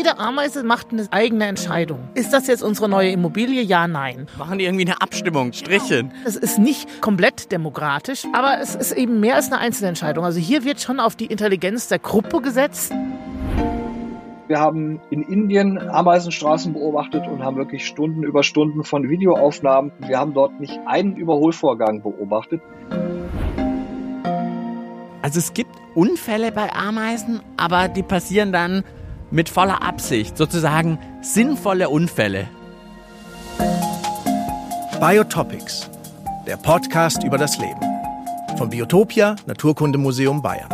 jede Ameise macht eine eigene Entscheidung. Ist das jetzt unsere neue Immobilie? Ja, nein. Machen die irgendwie eine Abstimmung, Strichen? Es ist nicht komplett demokratisch, aber es ist eben mehr als eine Einzelentscheidung. Also hier wird schon auf die Intelligenz der Gruppe gesetzt. Wir haben in Indien Ameisenstraßen beobachtet und haben wirklich Stunden über Stunden von Videoaufnahmen. Wir haben dort nicht einen Überholvorgang beobachtet. Also es gibt Unfälle bei Ameisen, aber die passieren dann mit voller Absicht, sozusagen sinnvolle Unfälle. Biotopics, der Podcast über das Leben. Vom Biotopia Naturkundemuseum Bayern.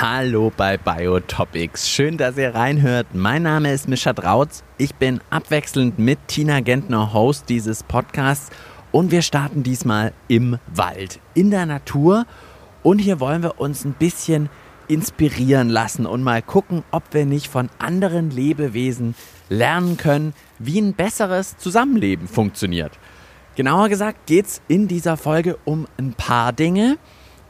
Hallo bei Biotopics. Schön, dass ihr reinhört. Mein Name ist Mischa Drautz. Ich bin abwechselnd mit Tina Gentner Host dieses Podcasts und wir starten diesmal im Wald, in der Natur. Und hier wollen wir uns ein bisschen inspirieren lassen und mal gucken, ob wir nicht von anderen Lebewesen lernen können, wie ein besseres Zusammenleben funktioniert. Genauer gesagt geht es in dieser Folge um ein paar Dinge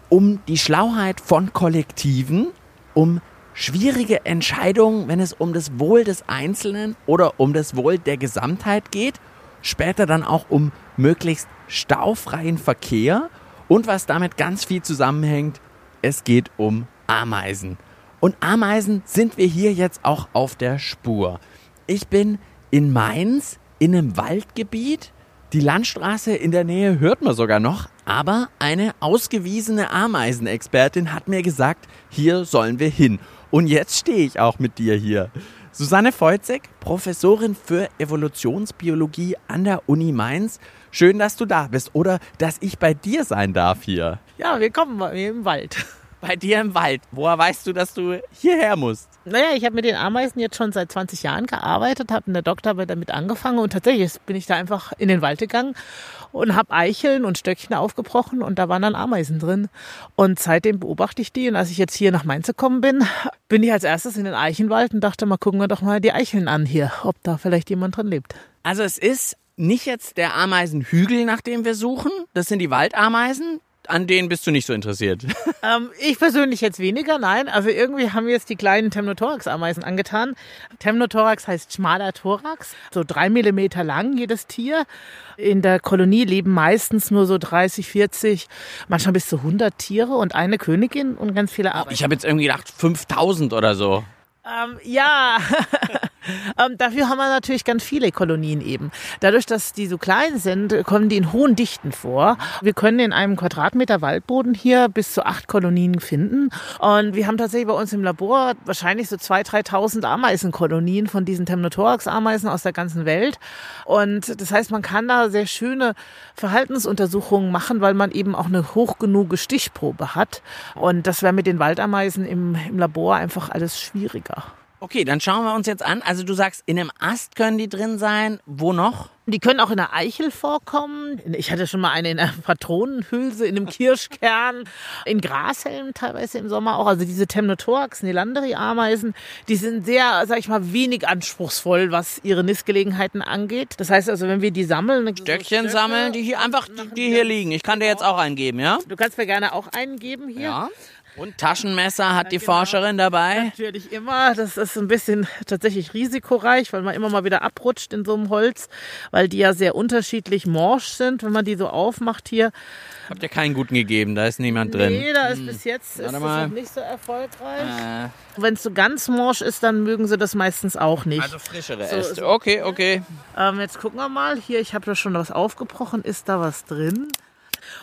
um die Schlauheit von Kollektiven, um schwierige Entscheidungen, wenn es um das Wohl des Einzelnen oder um das Wohl der Gesamtheit geht, später dann auch um möglichst staufreien Verkehr und was damit ganz viel zusammenhängt, es geht um Ameisen. Und Ameisen sind wir hier jetzt auch auf der Spur. Ich bin in Mainz in einem Waldgebiet. Die Landstraße in der Nähe hört man sogar noch, aber eine ausgewiesene Ameisenexpertin hat mir gesagt, hier sollen wir hin. Und jetzt stehe ich auch mit dir hier. Susanne Feuzek, Professorin für Evolutionsbiologie an der Uni Mainz. Schön, dass du da bist oder dass ich bei dir sein darf hier. Ja, wir kommen im Wald. Bei dir im Wald. Woher weißt du, dass du hierher musst? Naja, ich habe mit den Ameisen jetzt schon seit 20 Jahren gearbeitet, habe in der Doktorarbeit damit angefangen und tatsächlich bin ich da einfach in den Wald gegangen und habe Eicheln und Stöckchen aufgebrochen und da waren dann Ameisen drin. Und seitdem beobachte ich die und als ich jetzt hier nach Mainz gekommen bin, bin ich als erstes in den Eichenwald und dachte mal, gucken wir doch mal die Eicheln an hier, ob da vielleicht jemand drin lebt. Also es ist nicht jetzt der Ameisenhügel, nach dem wir suchen. Das sind die Waldameisen an denen bist du nicht so interessiert. Ähm, ich persönlich jetzt weniger, nein. Also irgendwie haben wir jetzt die kleinen Temnothorax-Ameisen angetan. Temnothorax heißt schmaler Thorax, so drei Millimeter lang jedes Tier. In der Kolonie leben meistens nur so 30, 40, manchmal bis zu 100 Tiere und eine Königin und ganz viele Arbeiter. Ich habe jetzt irgendwie gedacht 5000 oder so. Ähm, ja, ähm, dafür haben wir natürlich ganz viele Kolonien eben. Dadurch, dass die so klein sind, kommen die in hohen Dichten vor. Wir können in einem Quadratmeter Waldboden hier bis zu acht Kolonien finden. Und wir haben tatsächlich bei uns im Labor wahrscheinlich so 2.000, 3.000 Ameisenkolonien von diesen Temnothorax-Ameisen aus der ganzen Welt. Und das heißt, man kann da sehr schöne Verhaltensuntersuchungen machen, weil man eben auch eine hoch genug Stichprobe hat. Und das wäre mit den Waldameisen im, im Labor einfach alles schwieriger. Okay, dann schauen wir uns jetzt an. Also du sagst, in einem Ast können die drin sein. Wo noch? Die können auch in der Eichel vorkommen. Ich hatte schon mal eine in einer Patronenhülse, in einem Kirschkern, in Grashelmen teilweise im Sommer auch. Also diese Temnothorax, Nelandri-Ameisen, die sind sehr, sag ich mal, wenig anspruchsvoll, was ihre Nistgelegenheiten angeht. Das heißt also, wenn wir die sammeln... Stöckchen so sammeln, die hier einfach, die, hier liegen. Ich kann dir jetzt auch eingeben, ja? Du kannst mir gerne auch einen geben hier. Ja. Und Taschenmesser hat die genau. Forscherin dabei? Natürlich immer. Das ist ein bisschen tatsächlich risikoreich, weil man immer mal wieder abrutscht in so einem Holz, weil die ja sehr unterschiedlich morsch sind, wenn man die so aufmacht hier. Habt ihr keinen guten gegeben? Da ist niemand drin. Nee, da ist hm. bis jetzt ist das noch nicht so erfolgreich. Äh. Wenn es so ganz morsch ist, dann mögen sie das meistens auch nicht. Also frischere so, Äste. Okay, okay. Ähm, jetzt gucken wir mal. Hier, ich habe da schon was aufgebrochen. Ist da was drin?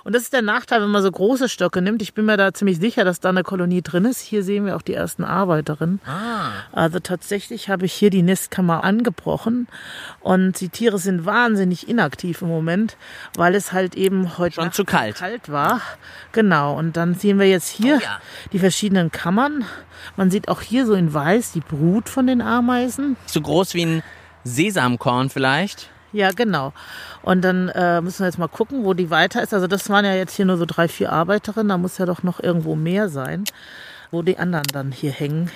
Und das ist der Nachteil, wenn man so große Stöcke nimmt. Ich bin mir da ziemlich sicher, dass da eine Kolonie drin ist. Hier sehen wir auch die ersten Arbeiterinnen. Ah. Also tatsächlich habe ich hier die Nistkammer angebrochen. Und die Tiere sind wahnsinnig inaktiv im Moment, weil es halt eben heute Schon zu kalt. kalt war. Genau. Und dann sehen wir jetzt hier oh ja. die verschiedenen Kammern. Man sieht auch hier so in weiß die Brut von den Ameisen. So groß wie ein Sesamkorn vielleicht. Ja, genau. Und dann äh, müssen wir jetzt mal gucken, wo die weiter ist. Also das waren ja jetzt hier nur so drei, vier Arbeiterinnen. Da muss ja doch noch irgendwo mehr sein, wo die anderen dann hier hängen.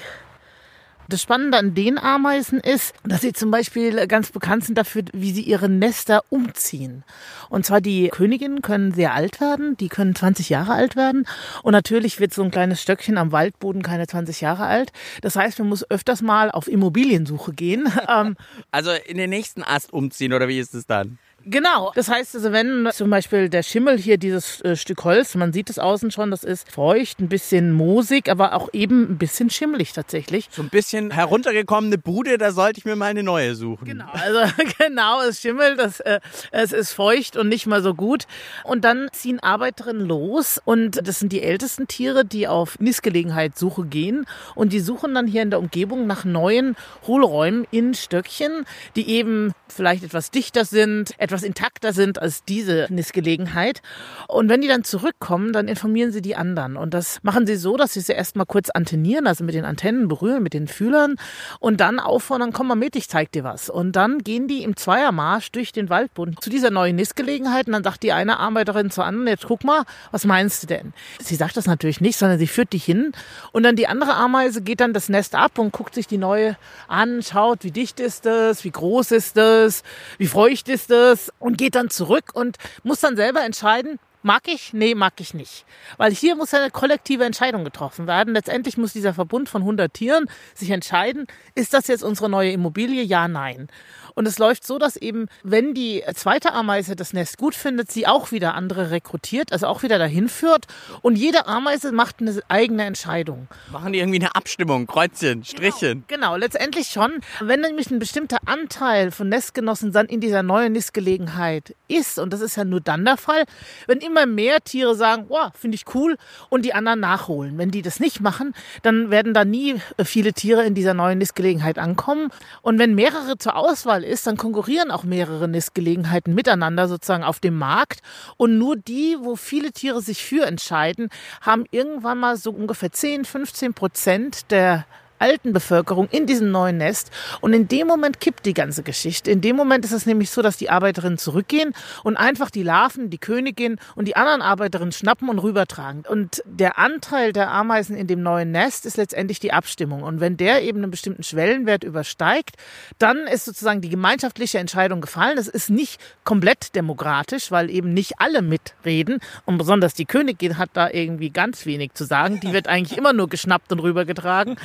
Das Spannende an den Ameisen ist, dass sie zum Beispiel ganz bekannt sind dafür, wie sie ihre Nester umziehen. Und zwar die Königinnen können sehr alt werden, die können 20 Jahre alt werden. Und natürlich wird so ein kleines Stöckchen am Waldboden keine 20 Jahre alt. Das heißt, man muss öfters mal auf Immobiliensuche gehen. Ähm, also in den nächsten Ast umziehen oder wie ist es dann? Genau. Das heißt also, wenn zum Beispiel der Schimmel hier dieses äh, Stück Holz, man sieht es außen schon, das ist feucht, ein bisschen moosig, aber auch eben ein bisschen schimmelig tatsächlich. So ein bisschen heruntergekommene Bude, da sollte ich mir mal eine neue suchen. Genau, also genau, es schimmelt, das, äh, es ist feucht und nicht mal so gut. Und dann ziehen Arbeiterinnen los und das sind die ältesten Tiere, die auf Nistgelegenheitssuche gehen und die suchen dann hier in der Umgebung nach neuen Hohlräumen in Stöckchen, die eben vielleicht etwas dichter sind, etwas intakter sind als diese Nistgelegenheit. Und wenn die dann zurückkommen, dann informieren sie die anderen. Und das machen sie so, dass sie sie erstmal kurz antennieren, also mit den Antennen berühren, mit den Fühlern und dann auffordern, komm mal mit, ich zeig dir was. Und dann gehen die im Zweiermarsch durch den Waldboden zu dieser neuen Nistgelegenheit und dann sagt die eine Arbeiterin zur anderen, jetzt guck mal, was meinst du denn? Sie sagt das natürlich nicht, sondern sie führt dich hin und dann die andere Ameise geht dann das Nest ab und guckt sich die neue an, schaut, wie dicht ist es, wie groß ist es, wie feucht ist es und geht dann zurück und muss dann selber entscheiden, Mag ich? Nee, mag ich nicht. Weil hier muss eine kollektive Entscheidung getroffen werden. Letztendlich muss dieser Verbund von 100 Tieren sich entscheiden, ist das jetzt unsere neue Immobilie? Ja, nein. Und es läuft so, dass eben, wenn die zweite Ameise das Nest gut findet, sie auch wieder andere rekrutiert, also auch wieder dahin führt. Und jede Ameise macht eine eigene Entscheidung. Machen die irgendwie eine Abstimmung, Kreuzchen, Strichchen? Genau, genau letztendlich schon. Wenn nämlich ein bestimmter Anteil von Nestgenossen dann in dieser neuen Nistgelegenheit ist, und das ist ja nur dann der Fall, wenn immer mehr Tiere sagen, wow, finde ich cool, und die anderen nachholen. Wenn die das nicht machen, dann werden da nie viele Tiere in dieser neuen Nistgelegenheit ankommen. Und wenn mehrere zur Auswahl ist, dann konkurrieren auch mehrere Nistgelegenheiten miteinander sozusagen auf dem Markt. Und nur die, wo viele Tiere sich für entscheiden, haben irgendwann mal so ungefähr 10, 15 Prozent der alten Bevölkerung in diesem neuen Nest. Und in dem Moment kippt die ganze Geschichte. In dem Moment ist es nämlich so, dass die Arbeiterinnen zurückgehen und einfach die Larven, die Königin und die anderen Arbeiterinnen schnappen und rübertragen. Und der Anteil der Ameisen in dem neuen Nest ist letztendlich die Abstimmung. Und wenn der eben einen bestimmten Schwellenwert übersteigt, dann ist sozusagen die gemeinschaftliche Entscheidung gefallen. Das ist nicht komplett demokratisch, weil eben nicht alle mitreden. Und besonders die Königin hat da irgendwie ganz wenig zu sagen. Die wird eigentlich immer nur geschnappt und rübergetragen.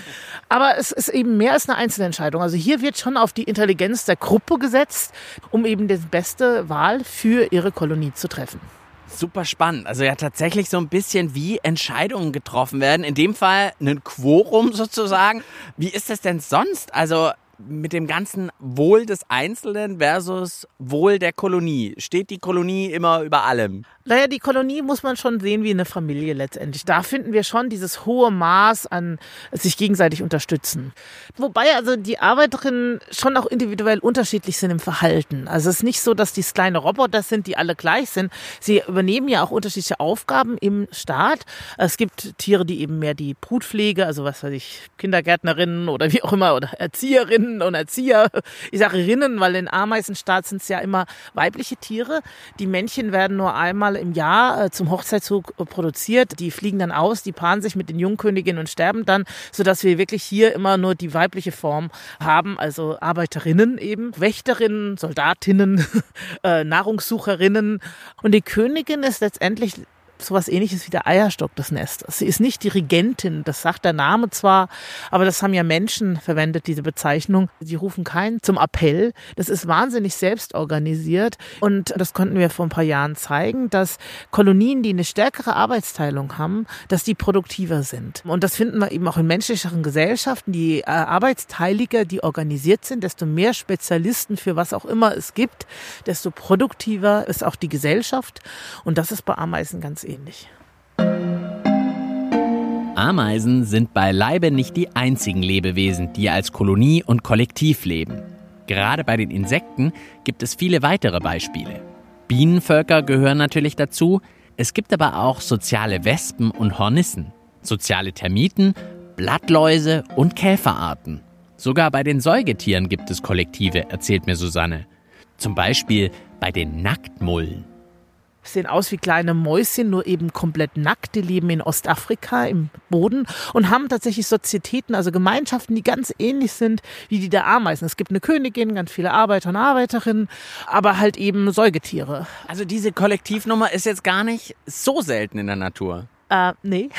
Aber es ist eben mehr als eine Einzelentscheidung. Also hier wird schon auf die Intelligenz der Gruppe gesetzt, um eben die beste Wahl für ihre Kolonie zu treffen. Super spannend. Also ja tatsächlich so ein bisschen wie Entscheidungen getroffen werden. In dem Fall ein Quorum sozusagen. Wie ist das denn sonst? Also mit dem ganzen Wohl des Einzelnen versus Wohl der Kolonie. Steht die Kolonie immer über allem? Naja, die Kolonie muss man schon sehen wie eine Familie letztendlich. Da finden wir schon dieses hohe Maß an sich gegenseitig unterstützen. Wobei also die Arbeiterinnen schon auch individuell unterschiedlich sind im Verhalten. Also es ist nicht so, dass dies kleine Roboter sind, die alle gleich sind. Sie übernehmen ja auch unterschiedliche Aufgaben im Staat. Es gibt Tiere, die eben mehr die Brutpflege, also was weiß ich, Kindergärtnerinnen oder wie auch immer, oder Erzieherinnen und Erzieher. Ich sage Rinnen, weil in Ameisenstaat sind es ja immer weibliche Tiere. Die Männchen werden nur einmal im Jahr äh, zum Hochzeitszug äh, produziert. Die fliegen dann aus, die paaren sich mit den Jungköniginnen und sterben dann, sodass wir wirklich hier immer nur die weibliche Form haben, also Arbeiterinnen eben, Wächterinnen, Soldatinnen, äh, Nahrungssucherinnen. Und die Königin ist letztendlich sowas ähnliches wie der Eierstock des Nestes. Sie ist nicht Dirigentin, das sagt der Name zwar, aber das haben ja Menschen verwendet, diese Bezeichnung. Sie rufen keinen zum Appell. Das ist wahnsinnig selbst organisiert und das konnten wir vor ein paar Jahren zeigen, dass Kolonien, die eine stärkere Arbeitsteilung haben, dass die produktiver sind. Und das finden wir eben auch in menschlicheren Gesellschaften. Die äh, Arbeitsteiliger, die organisiert sind, desto mehr Spezialisten für was auch immer es gibt, desto produktiver ist auch die Gesellschaft. Und das ist bei Ameisen ganz ähnlich. Ameisen sind beileibe nicht die einzigen Lebewesen, die als Kolonie und Kollektiv leben. Gerade bei den Insekten gibt es viele weitere Beispiele. Bienenvölker gehören natürlich dazu, es gibt aber auch soziale Wespen und Hornissen, soziale Termiten, Blattläuse und Käferarten. Sogar bei den Säugetieren gibt es Kollektive, erzählt mir Susanne. Zum Beispiel bei den Nacktmullen. Sehen aus wie kleine Mäuschen, nur eben komplett nackt. Die leben in Ostafrika im Boden und haben tatsächlich Sozietäten, also Gemeinschaften, die ganz ähnlich sind wie die der Ameisen. Es gibt eine Königin, ganz viele Arbeiter und Arbeiterinnen, aber halt eben Säugetiere. Also diese Kollektivnummer ist jetzt gar nicht so selten in der Natur. Äh, nee.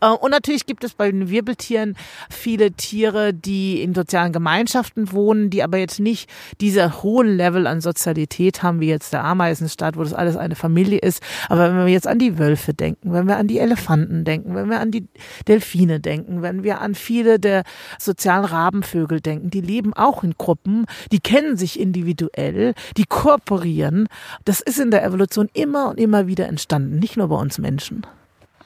Äh, und natürlich gibt es bei den Wirbeltieren viele Tiere, die in sozialen Gemeinschaften wohnen, die aber jetzt nicht dieser hohen Level an Sozialität haben, wie jetzt der Ameisenstaat, wo das alles eine Familie ist. Aber wenn wir jetzt an die Wölfe denken, wenn wir an die Elefanten denken, wenn wir an die Delfine denken, wenn wir an viele der sozialen Rabenvögel denken, die leben auch in Gruppen, die kennen sich individuell, die kooperieren. Das ist in der Evolution immer und immer wieder entstanden, nicht nur bei uns Menschen.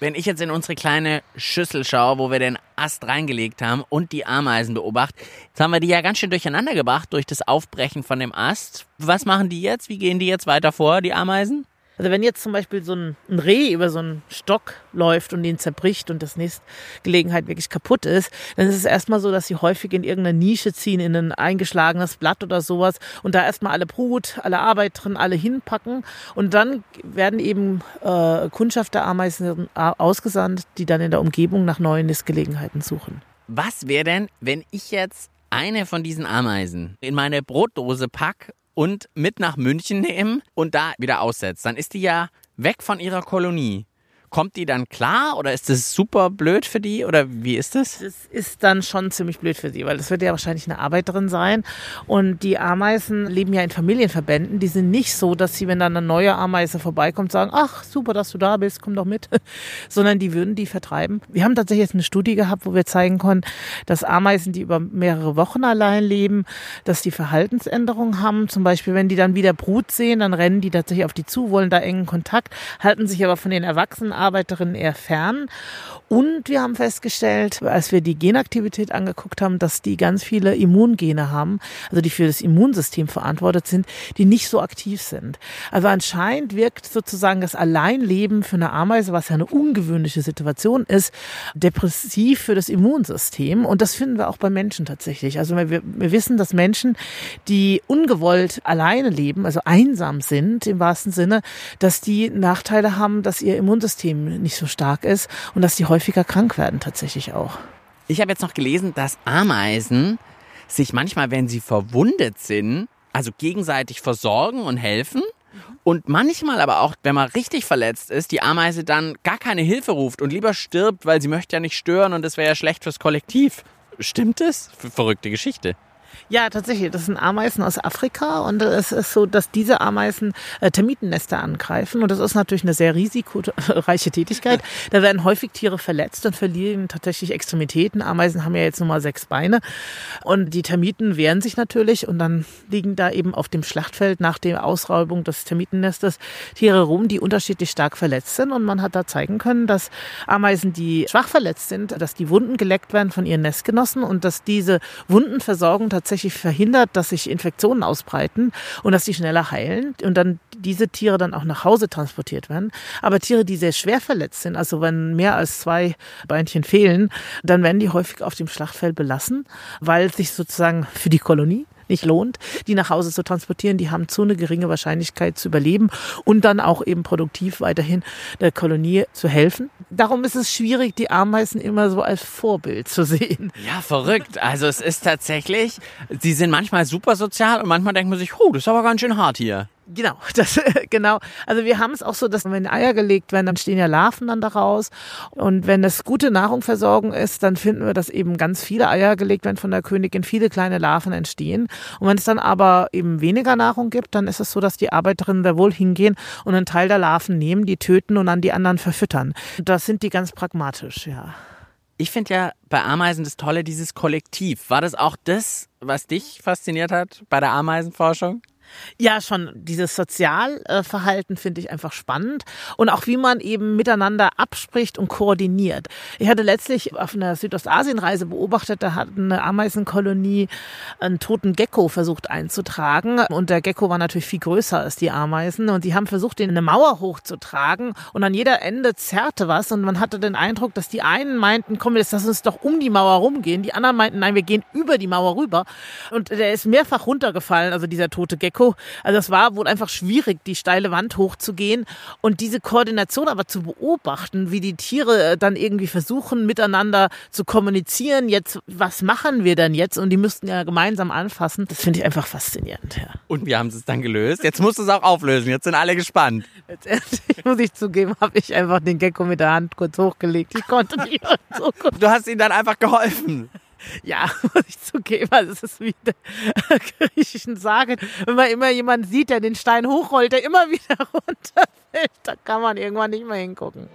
Wenn ich jetzt in unsere kleine Schüssel schaue, wo wir den Ast reingelegt haben und die Ameisen beobachte, jetzt haben wir die ja ganz schön durcheinander gebracht durch das Aufbrechen von dem Ast. Was machen die jetzt? Wie gehen die jetzt weiter vor, die Ameisen? Also wenn jetzt zum Beispiel so ein, Reh über so einen Stock läuft und ihn zerbricht und das Nistgelegenheit wirklich kaputt ist, dann ist es erstmal so, dass sie häufig in irgendeine Nische ziehen, in ein eingeschlagenes Blatt oder sowas und da erstmal alle Brut, alle Arbeit drin, alle hinpacken und dann werden eben äh, Kundschafter-Ameisen ausgesandt, die dann in der Umgebung nach neuen Nistgelegenheiten suchen. Was wäre denn, wenn ich jetzt eine von diesen Ameisen in meine Brotdose pack und mit nach München nehmen und da wieder aussetzt, dann ist die ja weg von ihrer Kolonie. Kommt die dann klar oder ist das super blöd für die oder wie ist das? Das ist dann schon ziemlich blöd für sie, weil das wird ja wahrscheinlich eine Arbeiterin sein und die Ameisen leben ja in Familienverbänden. Die sind nicht so, dass sie, wenn dann eine neue Ameise vorbeikommt, sagen, ach super, dass du da bist, komm doch mit, sondern die würden die vertreiben. Wir haben tatsächlich jetzt eine Studie gehabt, wo wir zeigen konnten, dass Ameisen, die über mehrere Wochen allein leben, dass die Verhaltensänderungen haben. Zum Beispiel, wenn die dann wieder Brut sehen, dann rennen die tatsächlich auf die zu, wollen da engen Kontakt, halten sich aber von den Erwachsenen Arbeiterinnen eher fern. Und wir haben festgestellt, als wir die Genaktivität angeguckt haben, dass die ganz viele Immungene haben, also die für das Immunsystem verantwortet sind, die nicht so aktiv sind. Also anscheinend wirkt sozusagen das Alleinleben für eine Ameise, was ja eine ungewöhnliche Situation ist, depressiv für das Immunsystem. Und das finden wir auch bei Menschen tatsächlich. Also wir, wir wissen, dass Menschen, die ungewollt alleine leben, also einsam sind im wahrsten Sinne, dass die Nachteile haben, dass ihr Immunsystem nicht so stark ist und dass die häufiger krank werden tatsächlich auch. Ich habe jetzt noch gelesen, dass Ameisen sich manchmal, wenn sie verwundet sind, also gegenseitig versorgen und helfen. Und manchmal aber auch, wenn man richtig verletzt ist, die Ameise dann gar keine Hilfe ruft und lieber stirbt, weil sie möchte ja nicht stören und das wäre ja schlecht fürs Kollektiv. Stimmt es? Verrückte Geschichte. Ja, tatsächlich. Das sind Ameisen aus Afrika und es ist so, dass diese Ameisen äh, Termitennester angreifen und das ist natürlich eine sehr risikoreiche Tätigkeit. Da werden häufig Tiere verletzt und verlieren tatsächlich Extremitäten. Ameisen haben ja jetzt nur mal sechs Beine und die Termiten wehren sich natürlich und dann liegen da eben auf dem Schlachtfeld nach der Ausräubung des Termitennestes Tiere rum, die unterschiedlich stark verletzt sind und man hat da zeigen können, dass Ameisen, die schwach verletzt sind, dass die Wunden geleckt werden von ihren Nestgenossen und dass diese Wundenversorgung tatsächlich verhindert, dass sich Infektionen ausbreiten und dass die schneller heilen und dann diese Tiere dann auch nach Hause transportiert werden. Aber Tiere, die sehr schwer verletzt sind, also wenn mehr als zwei Beinchen fehlen, dann werden die häufig auf dem Schlachtfeld belassen, weil sich sozusagen für die Kolonie nicht lohnt, die nach Hause zu transportieren. Die haben zu eine geringe Wahrscheinlichkeit zu überleben und dann auch eben produktiv weiterhin der Kolonie zu helfen. Darum ist es schwierig, die Ameisen immer so als Vorbild zu sehen. Ja, verrückt. Also es ist tatsächlich, sie sind manchmal super sozial und manchmal denkt man sich, oh, das ist aber ganz schön hart hier. Genau, das, genau. Also wir haben es auch so, dass wenn Eier gelegt werden, dann stehen ja Larven dann daraus. Und wenn es gute Nahrungsversorgung ist, dann finden wir, dass eben ganz viele Eier gelegt werden von der Königin, viele kleine Larven entstehen. Und wenn es dann aber eben weniger Nahrung gibt, dann ist es so, dass die Arbeiterinnen da wohl hingehen und einen Teil der Larven nehmen, die töten und dann die anderen verfüttern. Das sind die ganz pragmatisch, ja. Ich finde ja bei Ameisen das Tolle, dieses Kollektiv. War das auch das, was dich fasziniert hat bei der Ameisenforschung? Ja, schon dieses Sozialverhalten finde ich einfach spannend. Und auch wie man eben miteinander abspricht und koordiniert. Ich hatte letztlich auf einer Südostasienreise beobachtet, da hat eine Ameisenkolonie einen toten Gecko versucht einzutragen. Und der Gecko war natürlich viel größer als die Ameisen. Und die haben versucht, ihn in eine Mauer hochzutragen. Und an jeder Ende zerrte was. Und man hatte den Eindruck, dass die einen meinten, komm, jetzt lass uns doch um die Mauer rumgehen, die anderen meinten, nein, wir gehen über die Mauer rüber. Und der ist mehrfach runtergefallen, also dieser tote Gecko Gecko. Also es war wohl einfach schwierig, die steile Wand hochzugehen und diese Koordination aber zu beobachten, wie die Tiere äh, dann irgendwie versuchen, miteinander zu kommunizieren. Jetzt, was machen wir denn jetzt? Und die müssten ja gemeinsam anfassen. Das finde ich einfach faszinierend. Ja. Und wir haben es dann gelöst. Jetzt musst du es auch auflösen. Jetzt sind alle gespannt. Letztendlich muss ich zugeben, habe ich einfach den Gecko mit der Hand kurz hochgelegt. Ich konnte nicht so gut. Du hast ihm dann einfach geholfen. Ja, muss ich zugeben. Also es ist wie in der griechischen Sage. Wenn man immer jemanden sieht, der den Stein hochrollt, der immer wieder runterfällt, da kann man irgendwann nicht mehr hingucken.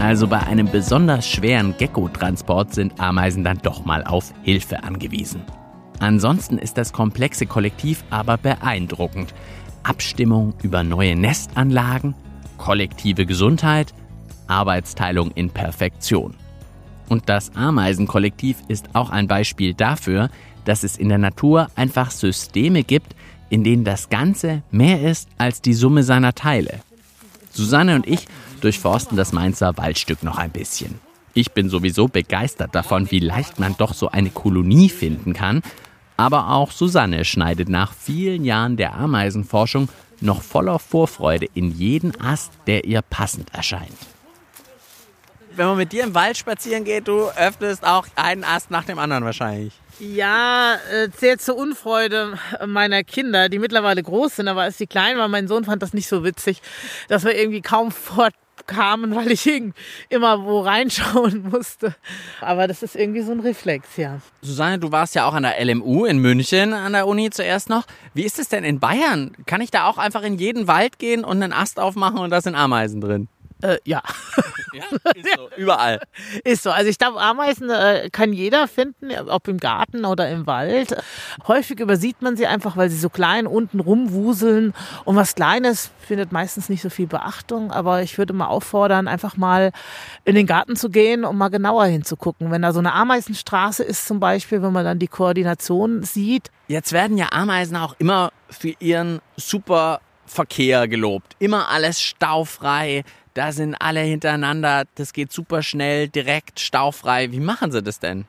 Also bei einem besonders schweren Gecko-Transport sind Ameisen dann doch mal auf Hilfe angewiesen. Ansonsten ist das komplexe Kollektiv aber beeindruckend. Abstimmung über neue Nestanlagen, kollektive Gesundheit, Arbeitsteilung in Perfektion. Und das Ameisenkollektiv ist auch ein Beispiel dafür, dass es in der Natur einfach Systeme gibt, in denen das Ganze mehr ist als die Summe seiner Teile. Susanne und ich durchforsten das Mainzer Waldstück noch ein bisschen. Ich bin sowieso begeistert davon, wie leicht man doch so eine Kolonie finden kann. Aber auch Susanne schneidet nach vielen Jahren der Ameisenforschung noch voller Vorfreude in jeden Ast, der ihr passend erscheint. Wenn man mit dir im Wald spazieren geht, du öffnest auch einen Ast nach dem anderen wahrscheinlich. Ja, äh, zählt zur Unfreude meiner Kinder, die mittlerweile groß sind, aber als die klein waren, mein Sohn fand das nicht so witzig, dass wir irgendwie kaum fortkamen, weil ich immer wo reinschauen musste. Aber das ist irgendwie so ein Reflex, ja. Susanne, du warst ja auch an der LMU in München an der Uni zuerst noch. Wie ist es denn in Bayern? Kann ich da auch einfach in jeden Wald gehen und einen Ast aufmachen und da sind Ameisen drin? Äh, ja. Ja, ist so. Überall. Ist so. Also ich glaube, Ameisen äh, kann jeder finden, ob im Garten oder im Wald. Häufig übersieht man sie einfach, weil sie so klein unten rumwuseln. Und was Kleines findet meistens nicht so viel Beachtung. Aber ich würde mal auffordern, einfach mal in den Garten zu gehen, um mal genauer hinzugucken. Wenn da so eine Ameisenstraße ist zum Beispiel, wenn man dann die Koordination sieht. Jetzt werden ja Ameisen auch immer für ihren super Verkehr gelobt. Immer alles staufrei, da sind alle hintereinander, das geht super schnell, direkt, staufrei. Wie machen sie das denn?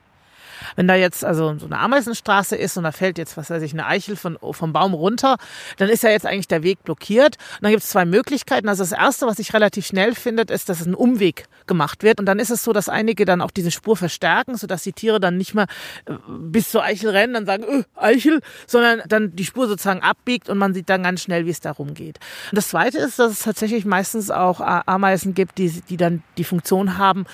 Wenn da jetzt also so eine Ameisenstraße ist und da fällt jetzt, was weiß ich, eine Eichel von, vom Baum runter, dann ist ja jetzt eigentlich der Weg blockiert. Und dann gibt es zwei Möglichkeiten. Also das Erste, was sich relativ schnell findet, ist, dass ein Umweg gemacht wird. Und dann ist es so, dass einige dann auch diese Spur verstärken, sodass die Tiere dann nicht mehr äh, bis zur Eichel rennen, dann sagen, öh, Eichel, sondern dann die Spur sozusagen abbiegt und man sieht dann ganz schnell, wie es da rumgeht. Und das Zweite ist, dass es tatsächlich meistens auch Ameisen gibt, die, die dann die Funktion haben,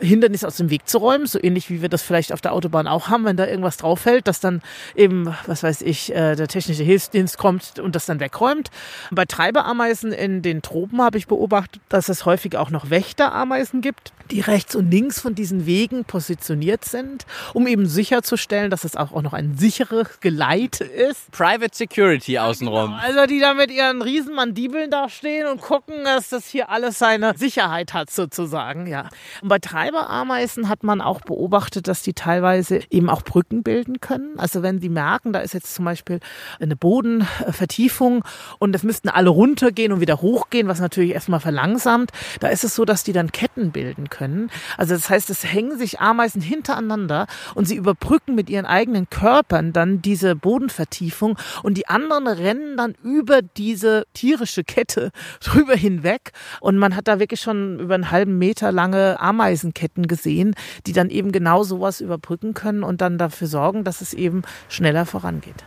Hindernis aus dem Weg zu räumen, so ähnlich wie wir das vielleicht auf der Autobahn auch haben, wenn da irgendwas drauf fällt, dass dann eben, was weiß ich, äh, der technische Hilfsdienst kommt und das dann wegräumt. Bei Treiberameisen in den Tropen habe ich beobachtet, dass es häufig auch noch Wächterameisen gibt, die rechts und links von diesen Wegen positioniert sind, um eben sicherzustellen, dass es auch noch ein sicheres Geleit ist. Private Security außenrum. Genau. Also die da mit ihren Riesenmandibeln da stehen und gucken, dass das hier alles seine Sicherheit hat sozusagen, ja. Und bei Treiberameisen hat man auch beobachtet, dass die teilweise eben auch Brücken bilden können. Also wenn sie merken, da ist jetzt zum Beispiel eine Bodenvertiefung und es müssten alle runtergehen und wieder hochgehen, was natürlich erstmal verlangsamt, da ist es so, dass die dann Ketten bilden können können. Also das heißt, es hängen sich Ameisen hintereinander und sie überbrücken mit ihren eigenen Körpern dann diese Bodenvertiefung und die anderen rennen dann über diese tierische Kette drüber hinweg. Und man hat da wirklich schon über einen halben Meter lange Ameisenketten gesehen, die dann eben genau sowas überbrücken können und dann dafür sorgen, dass es eben schneller vorangeht.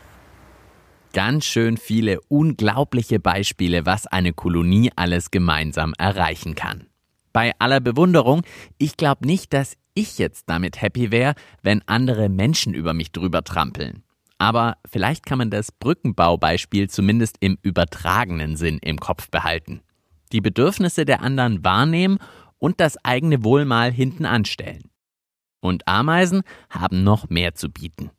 Ganz schön viele unglaubliche Beispiele, was eine Kolonie alles gemeinsam erreichen kann bei aller Bewunderung, ich glaube nicht, dass ich jetzt damit happy wäre, wenn andere Menschen über mich drüber trampeln. Aber vielleicht kann man das Brückenbaubeispiel zumindest im übertragenen Sinn im Kopf behalten. Die Bedürfnisse der anderen wahrnehmen und das eigene Wohl mal hinten anstellen. Und Ameisen haben noch mehr zu bieten.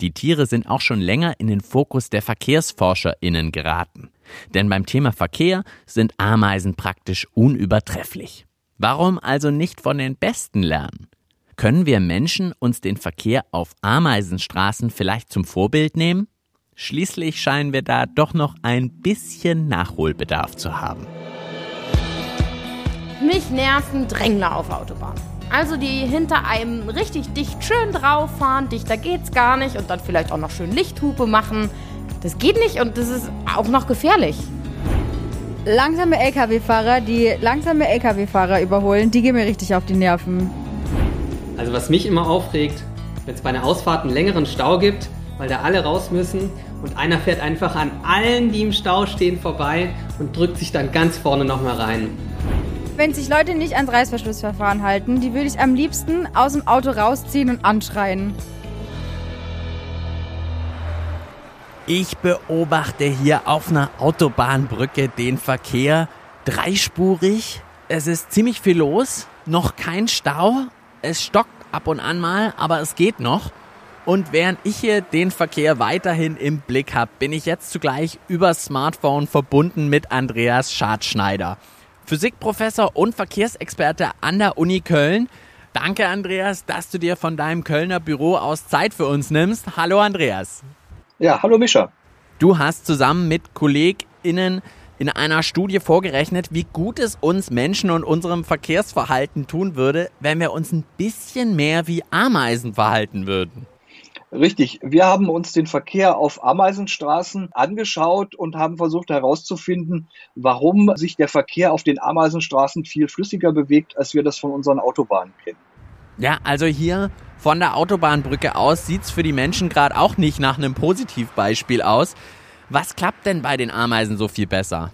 Die Tiere sind auch schon länger in den Fokus der VerkehrsforscherInnen geraten. Denn beim Thema Verkehr sind Ameisen praktisch unübertrefflich. Warum also nicht von den Besten lernen? Können wir Menschen uns den Verkehr auf Ameisenstraßen vielleicht zum Vorbild nehmen? Schließlich scheinen wir da doch noch ein bisschen Nachholbedarf zu haben. Mich nerven Drängler auf Autobahn. Also die hinter einem richtig dicht schön drauf fahren, dichter geht's gar nicht und dann vielleicht auch noch schön Lichthupe machen. Das geht nicht und das ist auch noch gefährlich. Langsame LKW-Fahrer, die langsame LKW-Fahrer überholen, die gehen mir richtig auf die Nerven. Also was mich immer aufregt, wenn es bei einer Ausfahrt einen längeren Stau gibt, weil da alle raus müssen und einer fährt einfach an allen, die im Stau stehen, vorbei und drückt sich dann ganz vorne nochmal rein. Wenn sich Leute nicht ans Reißverschlussverfahren halten, die würde ich am liebsten aus dem Auto rausziehen und anschreien. Ich beobachte hier auf einer Autobahnbrücke den Verkehr dreispurig. Es ist ziemlich viel los, noch kein Stau. Es stockt ab und an mal, aber es geht noch. Und während ich hier den Verkehr weiterhin im Blick habe, bin ich jetzt zugleich über Smartphone verbunden mit Andreas Schadschneider. Physikprofessor und Verkehrsexperte an der Uni Köln. Danke, Andreas, dass du dir von deinem Kölner Büro aus Zeit für uns nimmst. Hallo, Andreas. Ja, hallo, Mischa. Du hast zusammen mit KollegInnen in einer Studie vorgerechnet, wie gut es uns Menschen und unserem Verkehrsverhalten tun würde, wenn wir uns ein bisschen mehr wie Ameisen verhalten würden. Richtig. Wir haben uns den Verkehr auf Ameisenstraßen angeschaut und haben versucht herauszufinden, warum sich der Verkehr auf den Ameisenstraßen viel flüssiger bewegt, als wir das von unseren Autobahnen kennen. Ja, also hier von der Autobahnbrücke aus sieht's für die Menschen gerade auch nicht nach einem Positivbeispiel aus. Was klappt denn bei den Ameisen so viel besser?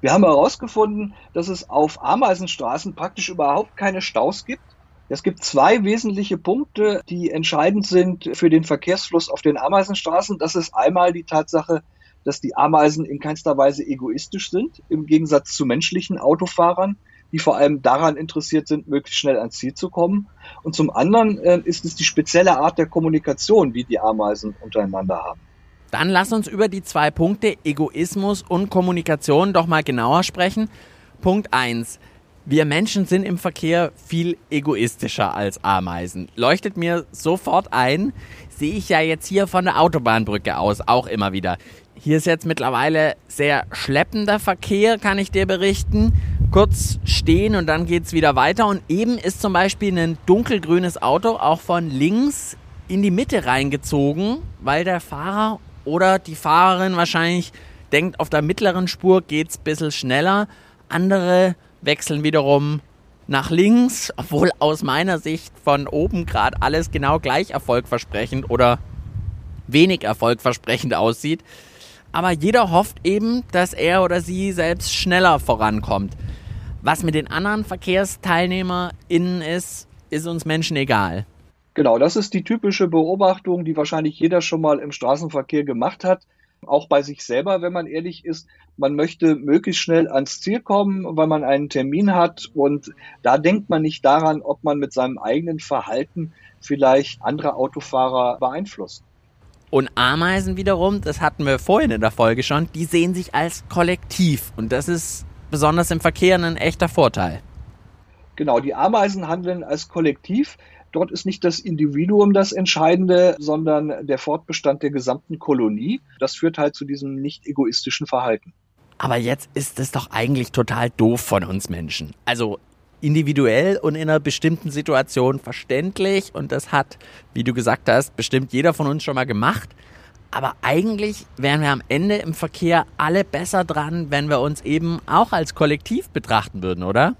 Wir haben herausgefunden, dass es auf Ameisenstraßen praktisch überhaupt keine Staus gibt es gibt zwei wesentliche Punkte, die entscheidend sind für den Verkehrsfluss auf den Ameisenstraßen. Das ist einmal die Tatsache, dass die Ameisen in keinster Weise egoistisch sind, im Gegensatz zu menschlichen Autofahrern, die vor allem daran interessiert sind, möglichst schnell ans Ziel zu kommen. Und zum anderen äh, ist es die spezielle Art der Kommunikation, die die Ameisen untereinander haben. Dann lass uns über die zwei Punkte Egoismus und Kommunikation doch mal genauer sprechen. Punkt eins wir Menschen sind im Verkehr viel egoistischer als Ameisen. Leuchtet mir sofort ein, sehe ich ja jetzt hier von der Autobahnbrücke aus auch immer wieder. Hier ist jetzt mittlerweile sehr schleppender Verkehr, kann ich dir berichten. Kurz stehen und dann geht's wieder weiter. Und eben ist zum Beispiel ein dunkelgrünes Auto auch von links in die Mitte reingezogen, weil der Fahrer oder die Fahrerin wahrscheinlich denkt, auf der mittleren Spur geht's ein bisschen schneller. Andere wechseln wiederum nach links, obwohl aus meiner Sicht von oben gerade alles genau gleich erfolgversprechend oder wenig erfolgversprechend aussieht. Aber jeder hofft eben, dass er oder sie selbst schneller vorankommt. Was mit den anderen VerkehrsteilnehmerInnen ist, ist uns Menschen egal. Genau, das ist die typische Beobachtung, die wahrscheinlich jeder schon mal im Straßenverkehr gemacht hat auch bei sich selber, wenn man ehrlich ist. Man möchte möglichst schnell ans Ziel kommen, weil man einen Termin hat und da denkt man nicht daran, ob man mit seinem eigenen Verhalten vielleicht andere Autofahrer beeinflusst. Und Ameisen wiederum, das hatten wir vorhin in der Folge schon, die sehen sich als Kollektiv und das ist besonders im Verkehr ein echter Vorteil. Genau, die Ameisen handeln als Kollektiv. Dort ist nicht das Individuum das Entscheidende, sondern der Fortbestand der gesamten Kolonie. Das führt halt zu diesem nicht egoistischen Verhalten. Aber jetzt ist es doch eigentlich total doof von uns Menschen. Also individuell und in einer bestimmten Situation verständlich und das hat, wie du gesagt hast, bestimmt jeder von uns schon mal gemacht. Aber eigentlich wären wir am Ende im Verkehr alle besser dran, wenn wir uns eben auch als Kollektiv betrachten würden, oder?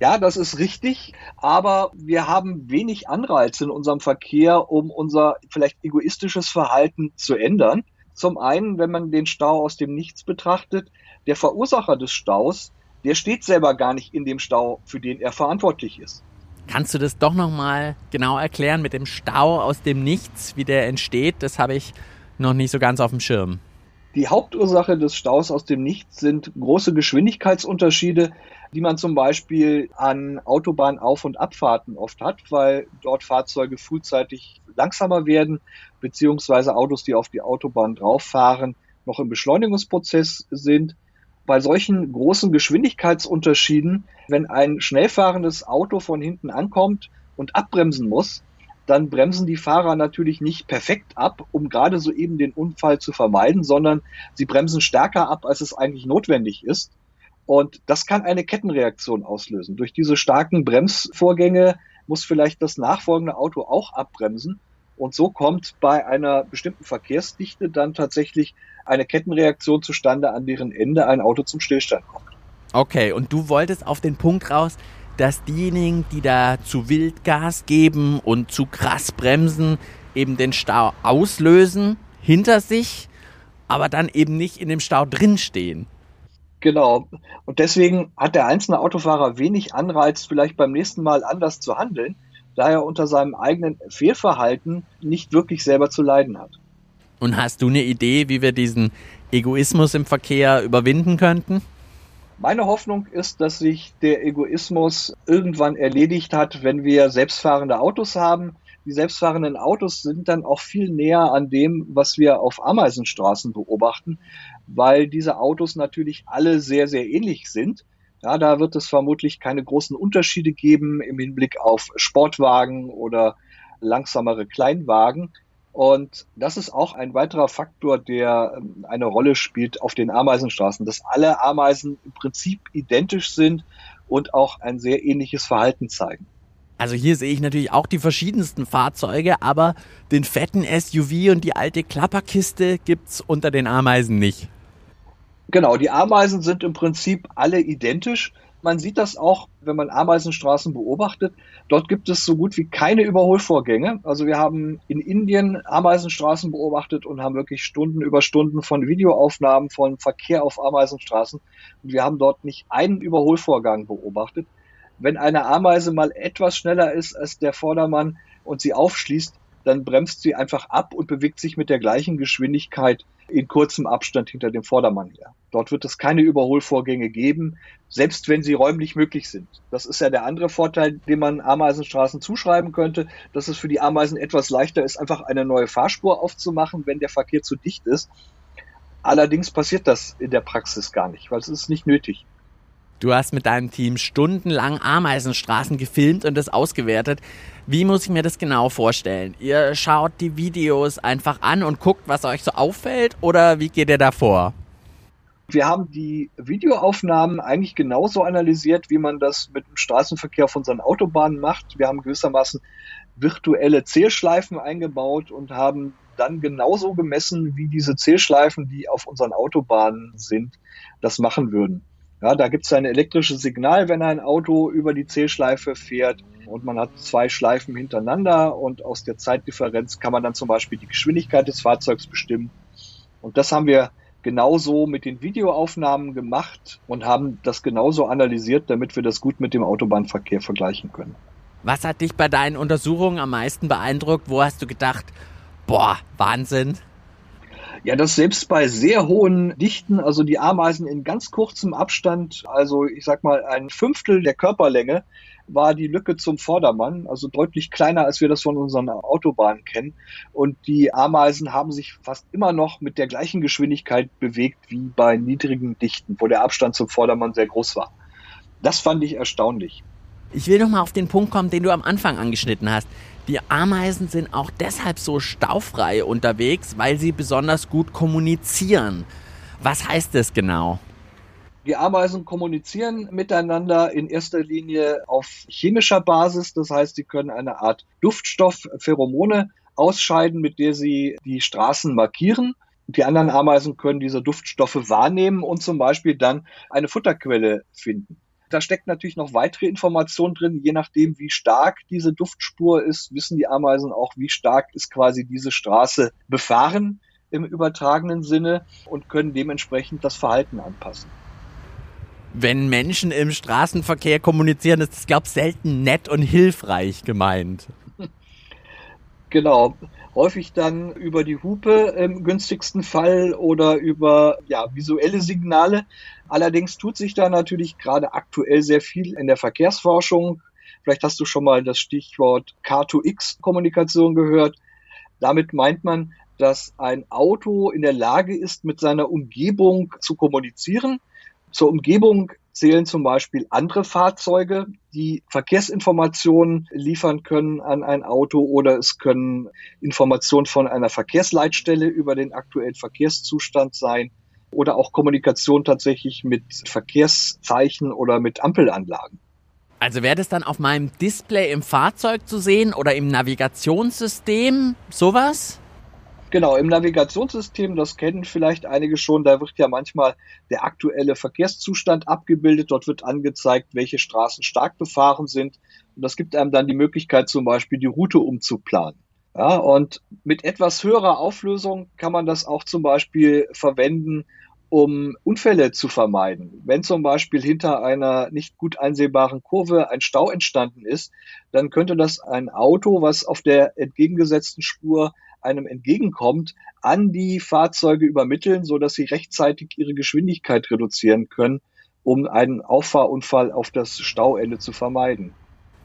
Ja, das ist richtig, aber wir haben wenig Anreize in unserem Verkehr, um unser vielleicht egoistisches Verhalten zu ändern. Zum einen, wenn man den Stau aus dem Nichts betrachtet, der Verursacher des Staus, der steht selber gar nicht in dem Stau, für den er verantwortlich ist. Kannst du das doch nochmal genau erklären mit dem Stau aus dem Nichts, wie der entsteht? Das habe ich noch nicht so ganz auf dem Schirm. Die Hauptursache des Staus aus dem Nichts sind große Geschwindigkeitsunterschiede, die man zum Beispiel an Autobahnauf- und Abfahrten oft hat, weil dort Fahrzeuge frühzeitig langsamer werden, beziehungsweise Autos, die auf die Autobahn drauffahren, noch im Beschleunigungsprozess sind. Bei solchen großen Geschwindigkeitsunterschieden, wenn ein schnell fahrendes Auto von hinten ankommt und abbremsen muss, dann bremsen die Fahrer natürlich nicht perfekt ab, um gerade so eben den Unfall zu vermeiden, sondern sie bremsen stärker ab, als es eigentlich notwendig ist. Und das kann eine Kettenreaktion auslösen. Durch diese starken Bremsvorgänge muss vielleicht das nachfolgende Auto auch abbremsen. Und so kommt bei einer bestimmten Verkehrsdichte dann tatsächlich eine Kettenreaktion zustande, an deren Ende ein Auto zum Stillstand kommt. Okay, und du wolltest auf den Punkt raus, dass diejenigen, die da zu wild Gas geben und zu krass bremsen, eben den Stau auslösen hinter sich, aber dann eben nicht in dem Stau drinstehen. Genau. Und deswegen hat der einzelne Autofahrer wenig Anreiz, vielleicht beim nächsten Mal anders zu handeln, da er unter seinem eigenen Fehlverhalten nicht wirklich selber zu leiden hat. Und hast du eine Idee, wie wir diesen Egoismus im Verkehr überwinden könnten? Meine Hoffnung ist, dass sich der Egoismus irgendwann erledigt hat, wenn wir selbstfahrende Autos haben. Die selbstfahrenden Autos sind dann auch viel näher an dem, was wir auf Ameisenstraßen beobachten, weil diese Autos natürlich alle sehr, sehr ähnlich sind. Ja, da wird es vermutlich keine großen Unterschiede geben im Hinblick auf Sportwagen oder langsamere Kleinwagen. Und das ist auch ein weiterer Faktor, der ähm, eine Rolle spielt auf den Ameisenstraßen, dass alle Ameisen im Prinzip identisch sind und auch ein sehr ähnliches Verhalten zeigen. Also hier sehe ich natürlich auch die verschiedensten Fahrzeuge, aber den fetten SUV und die alte Klapperkiste gibt's unter den Ameisen nicht. Genau, die Ameisen sind im Prinzip alle identisch. Man sieht das auch, wenn man Ameisenstraßen beobachtet. Dort gibt es so gut wie keine Überholvorgänge. Also wir haben in Indien Ameisenstraßen beobachtet und haben wirklich Stunden über Stunden von Videoaufnahmen von Verkehr auf Ameisenstraßen. Und wir haben dort nicht einen Überholvorgang beobachtet. Wenn eine Ameise mal etwas schneller ist als der Vordermann und sie aufschließt, dann bremst sie einfach ab und bewegt sich mit der gleichen Geschwindigkeit in kurzem Abstand hinter dem Vordermann her. Dort wird es keine Überholvorgänge geben, selbst wenn sie räumlich möglich sind. Das ist ja der andere Vorteil, den man Ameisenstraßen zuschreiben könnte, dass es für die Ameisen etwas leichter ist, einfach eine neue Fahrspur aufzumachen, wenn der Verkehr zu dicht ist. Allerdings passiert das in der Praxis gar nicht, weil es ist nicht nötig. Du hast mit deinem Team stundenlang Ameisenstraßen gefilmt und das ausgewertet. Wie muss ich mir das genau vorstellen? Ihr schaut die Videos einfach an und guckt, was euch so auffällt oder wie geht ihr da vor? Wir haben die Videoaufnahmen eigentlich genauso analysiert, wie man das mit dem Straßenverkehr auf unseren Autobahnen macht. Wir haben gewissermaßen virtuelle Zählschleifen eingebaut und haben dann genauso gemessen, wie diese Zählschleifen, die auf unseren Autobahnen sind, das machen würden. Ja, da gibt es ein elektrisches Signal, wenn ein Auto über die Zählschleife fährt und man hat zwei Schleifen hintereinander und aus der Zeitdifferenz kann man dann zum Beispiel die Geschwindigkeit des Fahrzeugs bestimmen. Und das haben wir genauso mit den Videoaufnahmen gemacht und haben das genauso analysiert, damit wir das gut mit dem Autobahnverkehr vergleichen können. Was hat dich bei deinen Untersuchungen am meisten beeindruckt? Wo hast du gedacht, boah, Wahnsinn? Ja, das selbst bei sehr hohen Dichten, also die Ameisen in ganz kurzem Abstand, also ich sag mal ein Fünftel der Körperlänge, war die Lücke zum Vordermann, also deutlich kleiner, als wir das von unseren Autobahnen kennen. Und die Ameisen haben sich fast immer noch mit der gleichen Geschwindigkeit bewegt wie bei niedrigen Dichten, wo der Abstand zum Vordermann sehr groß war. Das fand ich erstaunlich. Ich will noch mal auf den Punkt kommen, den du am Anfang angeschnitten hast. Die Ameisen sind auch deshalb so staufrei unterwegs, weil sie besonders gut kommunizieren. Was heißt das genau? Die Ameisen kommunizieren miteinander in erster Linie auf chemischer Basis. Das heißt, sie können eine Art Duftstoff, Pheromone ausscheiden, mit der sie die Straßen markieren. Die anderen Ameisen können diese Duftstoffe wahrnehmen und zum Beispiel dann eine Futterquelle finden. Da steckt natürlich noch weitere Information drin. Je nachdem, wie stark diese Duftspur ist, wissen die Ameisen auch, wie stark ist quasi diese Straße befahren im übertragenen Sinne und können dementsprechend das Verhalten anpassen. Wenn Menschen im Straßenverkehr kommunizieren, ist das, glaube ich, selten nett und hilfreich gemeint. Genau häufig dann über die Hupe im günstigsten Fall oder über ja, visuelle Signale. Allerdings tut sich da natürlich gerade aktuell sehr viel in der Verkehrsforschung. Vielleicht hast du schon mal das Stichwort K2X-Kommunikation gehört. Damit meint man, dass ein Auto in der Lage ist, mit seiner Umgebung zu kommunizieren. Zur Umgebung zählen zum Beispiel andere Fahrzeuge, die Verkehrsinformationen liefern können an ein Auto oder es können Informationen von einer Verkehrsleitstelle über den aktuellen Verkehrszustand sein oder auch Kommunikation tatsächlich mit Verkehrszeichen oder mit Ampelanlagen. Also wäre das dann auf meinem Display im Fahrzeug zu sehen oder im Navigationssystem, sowas? Genau, im Navigationssystem, das kennen vielleicht einige schon, da wird ja manchmal der aktuelle Verkehrszustand abgebildet. Dort wird angezeigt, welche Straßen stark befahren sind. Und das gibt einem dann die Möglichkeit, zum Beispiel die Route umzuplanen. Ja, und mit etwas höherer Auflösung kann man das auch zum Beispiel verwenden, um Unfälle zu vermeiden. Wenn zum Beispiel hinter einer nicht gut einsehbaren Kurve ein Stau entstanden ist, dann könnte das ein Auto, was auf der entgegengesetzten Spur einem entgegenkommt, an die Fahrzeuge übermitteln, so dass sie rechtzeitig ihre Geschwindigkeit reduzieren können, um einen Auffahrunfall auf das Stauende zu vermeiden.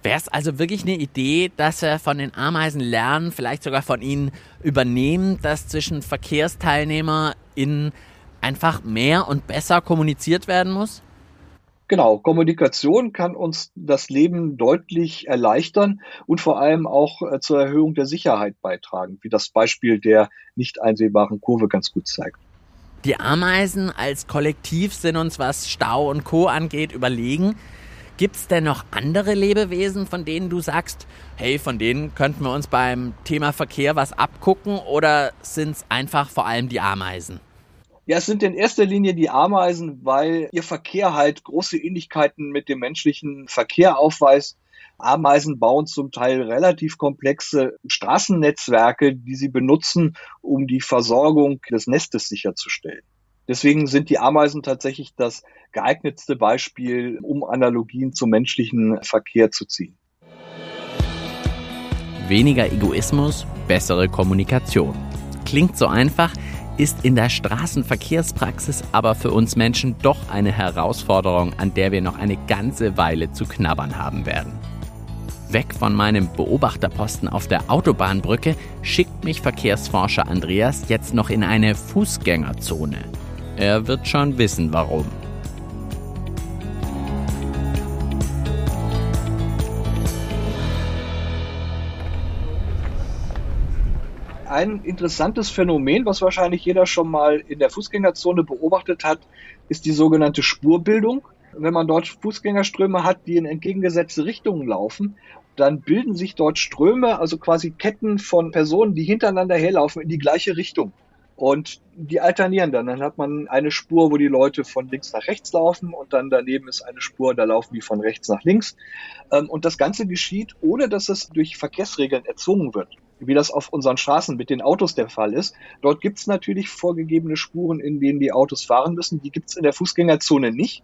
Wäre es also wirklich eine Idee, dass wir von den Ameisen lernen, vielleicht sogar von ihnen übernehmen, dass zwischen VerkehrsteilnehmerInnen einfach mehr und besser kommuniziert werden muss? Genau, Kommunikation kann uns das Leben deutlich erleichtern und vor allem auch äh, zur Erhöhung der Sicherheit beitragen, wie das Beispiel der nicht einsehbaren Kurve ganz gut zeigt. Die Ameisen als Kollektiv sind uns, was Stau und Co angeht, überlegen. Gibt es denn noch andere Lebewesen, von denen du sagst, hey, von denen könnten wir uns beim Thema Verkehr was abgucken oder sind es einfach vor allem die Ameisen? Ja, es sind in erster Linie die Ameisen, weil ihr Verkehr halt große Ähnlichkeiten mit dem menschlichen Verkehr aufweist. Ameisen bauen zum Teil relativ komplexe Straßennetzwerke, die sie benutzen, um die Versorgung des Nestes sicherzustellen. Deswegen sind die Ameisen tatsächlich das geeignetste Beispiel, um Analogien zum menschlichen Verkehr zu ziehen. Weniger Egoismus, bessere Kommunikation. Klingt so einfach, ist in der Straßenverkehrspraxis aber für uns Menschen doch eine Herausforderung, an der wir noch eine ganze Weile zu knabbern haben werden. Weg von meinem Beobachterposten auf der Autobahnbrücke schickt mich Verkehrsforscher Andreas jetzt noch in eine Fußgängerzone. Er wird schon wissen, warum. Ein interessantes Phänomen, was wahrscheinlich jeder schon mal in der Fußgängerzone beobachtet hat, ist die sogenannte Spurbildung. Wenn man dort Fußgängerströme hat, die in entgegengesetzte Richtungen laufen, dann bilden sich dort Ströme, also quasi Ketten von Personen, die hintereinander herlaufen in die gleiche Richtung. Und die alternieren dann. Dann hat man eine Spur, wo die Leute von links nach rechts laufen und dann daneben ist eine Spur, da laufen die von rechts nach links. Ähm, und das Ganze geschieht, ohne dass es durch Verkehrsregeln erzwungen wird, wie das auf unseren Straßen mit den Autos der Fall ist. Dort gibt es natürlich vorgegebene Spuren, in denen die Autos fahren müssen. Die gibt es in der Fußgängerzone nicht.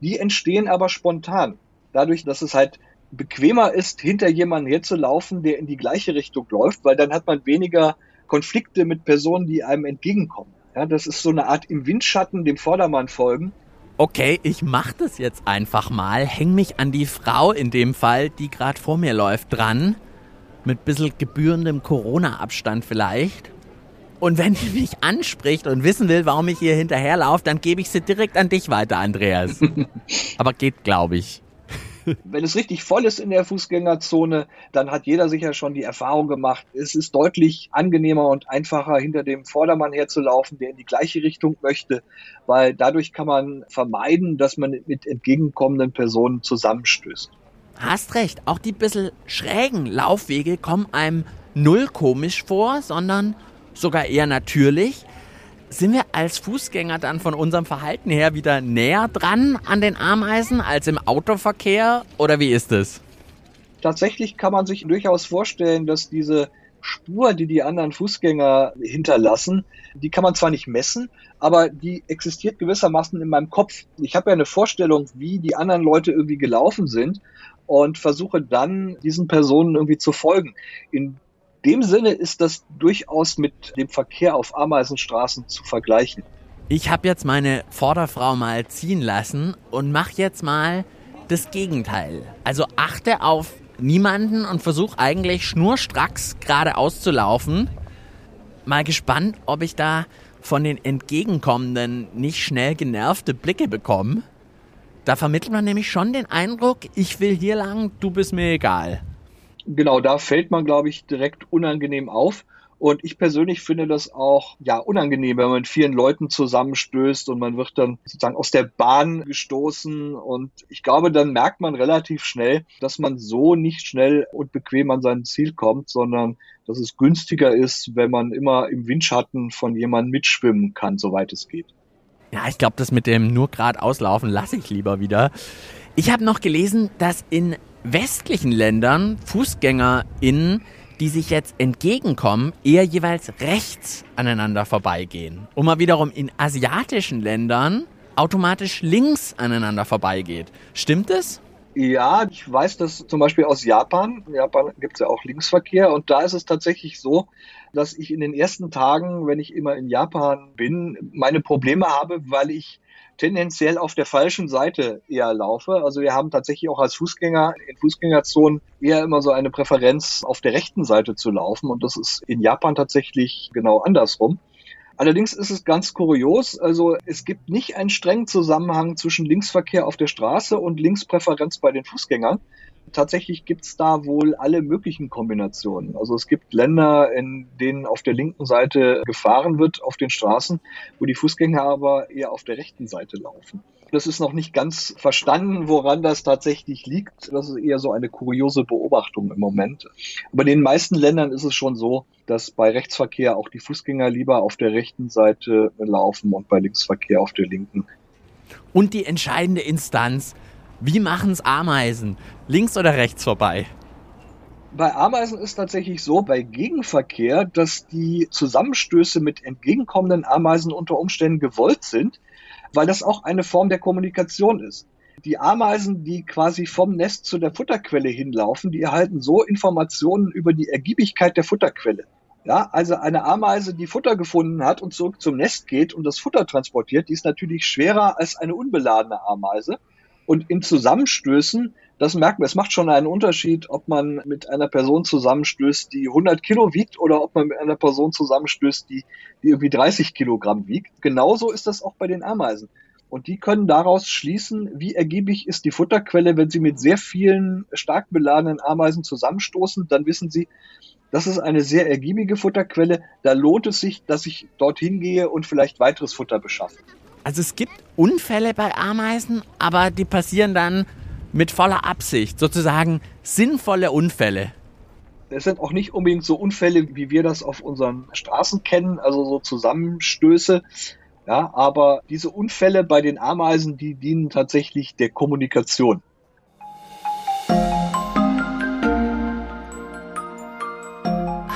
Die entstehen aber spontan. Dadurch, dass es halt bequemer ist, hinter jemandem herzulaufen, der in die gleiche Richtung läuft, weil dann hat man weniger Konflikte mit Personen, die einem entgegenkommen. Ja, das ist so eine Art im Windschatten dem Vordermann folgen. Okay, ich mach das jetzt einfach mal. Häng mich an die Frau in dem Fall, die gerade vor mir läuft, dran. Mit bisschen gebührendem Corona-Abstand vielleicht. Und wenn die mich anspricht und wissen will, warum ich ihr hinterherlaufe, dann gebe ich sie direkt an dich weiter, Andreas. Aber geht, glaube ich. Wenn es richtig voll ist in der Fußgängerzone, dann hat jeder sicher schon die Erfahrung gemacht, es ist deutlich angenehmer und einfacher, hinter dem Vordermann herzulaufen, der in die gleiche Richtung möchte, weil dadurch kann man vermeiden, dass man mit entgegenkommenden Personen zusammenstößt. Hast recht, auch die bisschen schrägen Laufwege kommen einem null komisch vor, sondern sogar eher natürlich sind wir als Fußgänger dann von unserem Verhalten her wieder näher dran an den Ameisen als im Autoverkehr oder wie ist es? Tatsächlich kann man sich durchaus vorstellen, dass diese Spur, die die anderen Fußgänger hinterlassen, die kann man zwar nicht messen, aber die existiert gewissermaßen in meinem Kopf. Ich habe ja eine Vorstellung, wie die anderen Leute irgendwie gelaufen sind und versuche dann diesen Personen irgendwie zu folgen. In dem Sinne ist das durchaus mit dem Verkehr auf Ameisenstraßen zu vergleichen. Ich habe jetzt meine Vorderfrau mal ziehen lassen und mache jetzt mal das Gegenteil. Also achte auf niemanden und versuche eigentlich schnurstracks geradeaus zu laufen. Mal gespannt, ob ich da von den Entgegenkommenden nicht schnell genervte Blicke bekomme. Da vermittelt man nämlich schon den Eindruck, ich will hier lang, du bist mir egal genau, da fällt man, glaube ich, direkt unangenehm auf. Und ich persönlich finde das auch ja unangenehm, wenn man mit vielen Leuten zusammenstößt und man wird dann sozusagen aus der Bahn gestoßen. Und ich glaube, dann merkt man relativ schnell, dass man so nicht schnell und bequem an sein Ziel kommt, sondern dass es günstiger ist, wenn man immer im Windschatten von jemandem mitschwimmen kann, soweit es geht. Ja, ich glaube, das mit dem nur gerade auslaufen lasse ich lieber wieder. Ich habe noch gelesen, dass in westlichen Ländern FußgängerInnen, die sich jetzt entgegenkommen, eher jeweils rechts aneinander vorbeigehen. Und mal wiederum in asiatischen Ländern automatisch links aneinander vorbeigeht. Stimmt es? Ja, ich weiß das zum Beispiel aus Japan. In Japan gibt es ja auch Linksverkehr und da ist es tatsächlich so, dass ich in den ersten Tagen, wenn ich immer in Japan bin, meine Probleme habe, weil ich tendenziell auf der falschen Seite eher laufe. Also wir haben tatsächlich auch als Fußgänger in Fußgängerzonen eher immer so eine Präferenz, auf der rechten Seite zu laufen. Und das ist in Japan tatsächlich genau andersrum. Allerdings ist es ganz kurios. Also es gibt nicht einen strengen Zusammenhang zwischen Linksverkehr auf der Straße und Linkspräferenz bei den Fußgängern. Tatsächlich gibt's da wohl alle möglichen Kombinationen. Also es gibt Länder, in denen auf der linken Seite gefahren wird auf den Straßen, wo die Fußgänger aber eher auf der rechten Seite laufen. Das ist noch nicht ganz verstanden, woran das tatsächlich liegt. Das ist eher so eine kuriose Beobachtung im Moment. Aber in den meisten Ländern ist es schon so, dass bei Rechtsverkehr auch die Fußgänger lieber auf der rechten Seite laufen und bei Linksverkehr auf der linken. Und die entscheidende Instanz, wie machen es Ameisen? Links oder rechts vorbei? Bei Ameisen ist tatsächlich so, bei Gegenverkehr, dass die Zusammenstöße mit entgegenkommenden Ameisen unter Umständen gewollt sind, weil das auch eine Form der Kommunikation ist. Die Ameisen, die quasi vom Nest zu der Futterquelle hinlaufen, die erhalten so Informationen über die Ergiebigkeit der Futterquelle. Ja, also eine Ameise, die Futter gefunden hat und zurück zum Nest geht und das Futter transportiert, die ist natürlich schwerer als eine unbeladene Ameise. Und in Zusammenstößen, das merkt man, es macht schon einen Unterschied, ob man mit einer Person zusammenstößt, die 100 Kilo wiegt oder ob man mit einer Person zusammenstößt, die, die irgendwie 30 Kilogramm wiegt. Genauso ist das auch bei den Ameisen. Und die können daraus schließen, wie ergiebig ist die Futterquelle, wenn sie mit sehr vielen stark beladenen Ameisen zusammenstoßen, dann wissen sie, das ist eine sehr ergiebige Futterquelle, da lohnt es sich, dass ich dorthin gehe und vielleicht weiteres Futter beschaffe. Also es gibt Unfälle bei Ameisen, aber die passieren dann mit voller Absicht, sozusagen sinnvolle Unfälle. Es sind auch nicht unbedingt so Unfälle, wie wir das auf unseren Straßen kennen, also so Zusammenstöße. Ja, aber diese Unfälle bei den Ameisen, die dienen tatsächlich der Kommunikation.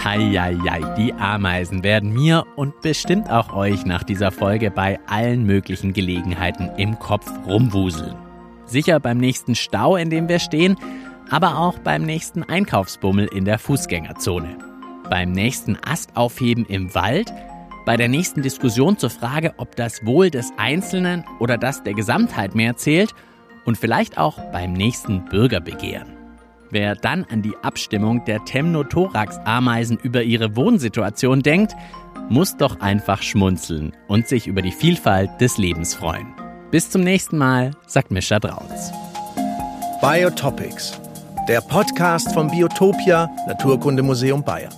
Heieiei, die Ameisen werden mir und bestimmt auch euch nach dieser Folge bei allen möglichen Gelegenheiten im Kopf rumwuseln. Sicher beim nächsten Stau, in dem wir stehen, aber auch beim nächsten Einkaufsbummel in der Fußgängerzone. Beim nächsten Astaufheben im Wald, bei der nächsten Diskussion zur Frage, ob das Wohl des Einzelnen oder das der Gesamtheit mehr zählt und vielleicht auch beim nächsten Bürgerbegehren. Wer dann an die Abstimmung der Temnothorax-Ameisen über ihre Wohnsituation denkt, muss doch einfach schmunzeln und sich über die Vielfalt des Lebens freuen. Bis zum nächsten Mal, sagt Mischa Drautz. Biotopics, der Podcast vom Biotopia Naturkundemuseum Bayern.